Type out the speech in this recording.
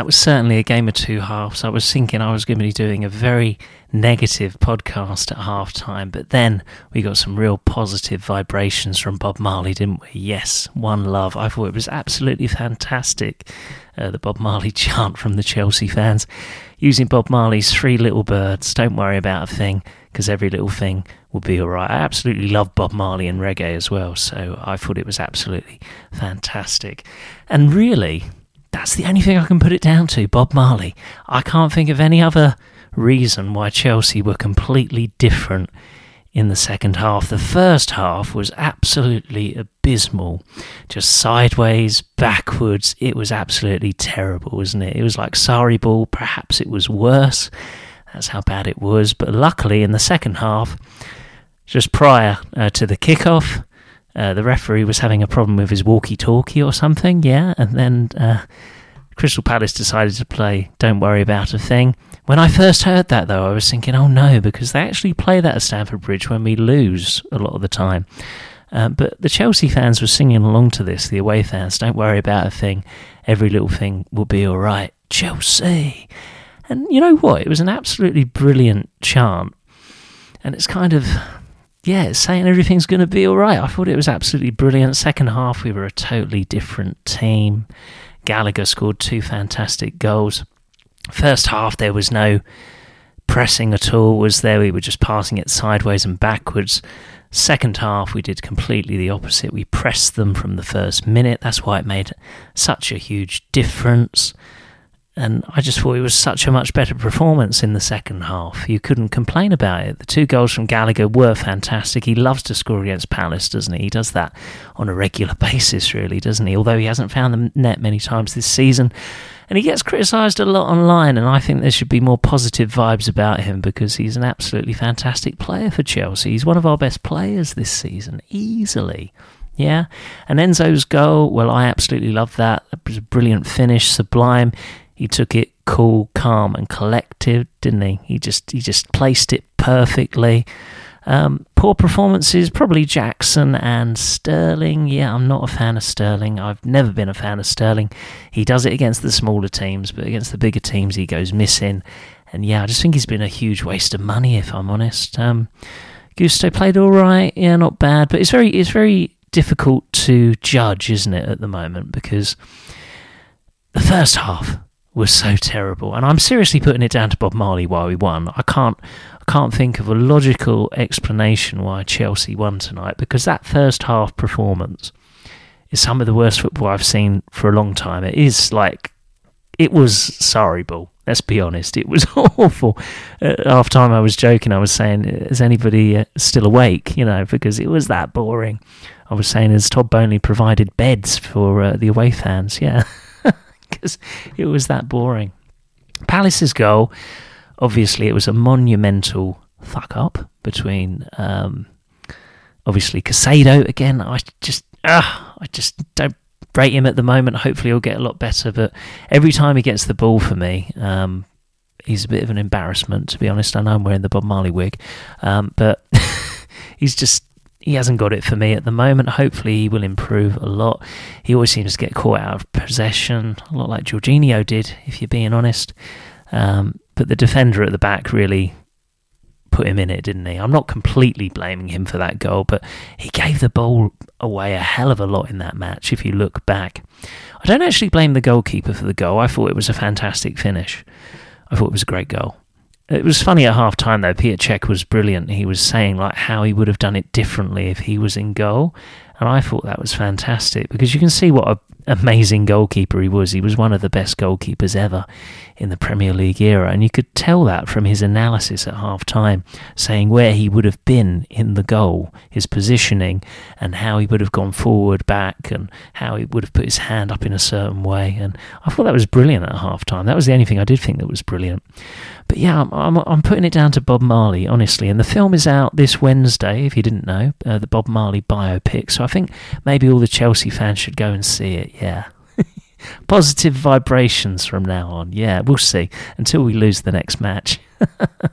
that was certainly a game of two halves. I was thinking I was going to be doing a very negative podcast at half time, but then we got some real positive vibrations from Bob Marley, didn't we? Yes, one love. I thought it was absolutely fantastic. Uh, the Bob Marley chant from the Chelsea fans using Bob Marley's Three Little Birds. Don't worry about a thing because every little thing will be all right. I absolutely love Bob Marley and reggae as well, so I thought it was absolutely fantastic. And really, that's the only thing I can put it down to Bob Marley. I can't think of any other reason why Chelsea were completely different in the second half. The first half was absolutely abysmal, just sideways, backwards. It was absolutely terrible, wasn't it? It was like Sarri ball, perhaps it was worse. That's how bad it was. But luckily, in the second half, just prior uh, to the kickoff, uh, the referee was having a problem with his walkie-talkie or something, yeah, and then uh, Crystal Palace decided to play "Don't Worry About a Thing." When I first heard that, though, I was thinking, "Oh no," because they actually play that at Stamford Bridge when we lose a lot of the time. Uh, but the Chelsea fans were singing along to this. The away fans, "Don't worry about a thing. Every little thing will be all right." Chelsea, and you know what? It was an absolutely brilliant chant, and it's kind of yeah, saying everything's going to be all right. I thought it was absolutely brilliant. Second half, we were a totally different team. Gallagher scored two fantastic goals. First half, there was no pressing at all, was there? We were just passing it sideways and backwards. Second half, we did completely the opposite. We pressed them from the first minute. That's why it made such a huge difference and I just thought it was such a much better performance in the second half. You couldn't complain about it. The two goals from Gallagher were fantastic. He loves to score against Palace, doesn't he? He does that on a regular basis, really, doesn't he? Although he hasn't found the net many times this season. And he gets criticised a lot online, and I think there should be more positive vibes about him because he's an absolutely fantastic player for Chelsea. He's one of our best players this season, easily. Yeah. And Enzo's goal, well, I absolutely love that. It was a brilliant finish, sublime. He took it cool, calm, and collected, didn't he? He just he just placed it perfectly. Um, poor performances, probably Jackson and Sterling. Yeah, I'm not a fan of Sterling. I've never been a fan of Sterling. He does it against the smaller teams, but against the bigger teams, he goes missing. And yeah, I just think he's been a huge waste of money, if I'm honest. Um, Gusto played all right. Yeah, not bad, but it's very it's very difficult to judge, isn't it, at the moment? Because the first half was so terrible. And I'm seriously putting it down to Bob Marley why we won. I can't I can't think of a logical explanation why Chelsea won tonight because that first half performance is some of the worst football I've seen for a long time. It is like it was Sarri ball. Let's be honest. It was awful. Uh, half time, I was joking. I was saying, "Is anybody uh, still awake?" You know, because it was that boring. I was saying, "Has Todd Boehly provided beds for uh, the away fans?" Yeah. because it was that boring. Palace's goal, obviously, it was a monumental fuck up between, um, obviously, Caicedo. Again, I just, uh, I just don't rate him at the moment. Hopefully, he'll get a lot better. But every time he gets the ball for me, um, he's a bit of an embarrassment, to be honest. I know I'm wearing the Bob Marley wig, um, but he's just he hasn't got it for me at the moment. Hopefully, he will improve a lot. He always seems to get caught out of possession, a lot like Jorginho did, if you're being honest. Um, but the defender at the back really put him in it, didn't he? I'm not completely blaming him for that goal, but he gave the ball away a hell of a lot in that match if you look back. I don't actually blame the goalkeeper for the goal. I thought it was a fantastic finish. I thought it was a great goal. It was funny at half time though. Petr Cech was brilliant. He was saying like how he would have done it differently if he was in goal, and I thought that was fantastic because you can see what an amazing goalkeeper he was. He was one of the best goalkeepers ever in the Premier League era. And you could tell that from his analysis at half time, saying where he would have been in the goal, his positioning, and how he would have gone forward, back, and how he would have put his hand up in a certain way. And I thought that was brilliant at half time. That was the only thing I did think that was brilliant. But yeah, I'm, I'm, I'm, putting it down to Bob Marley, honestly. And the film is out this Wednesday, if you didn't know, uh, the Bob Marley biopic. So I think maybe all the Chelsea fans should go and see it. Yeah. Positive vibrations from now on. Yeah, we'll see until we lose the next match.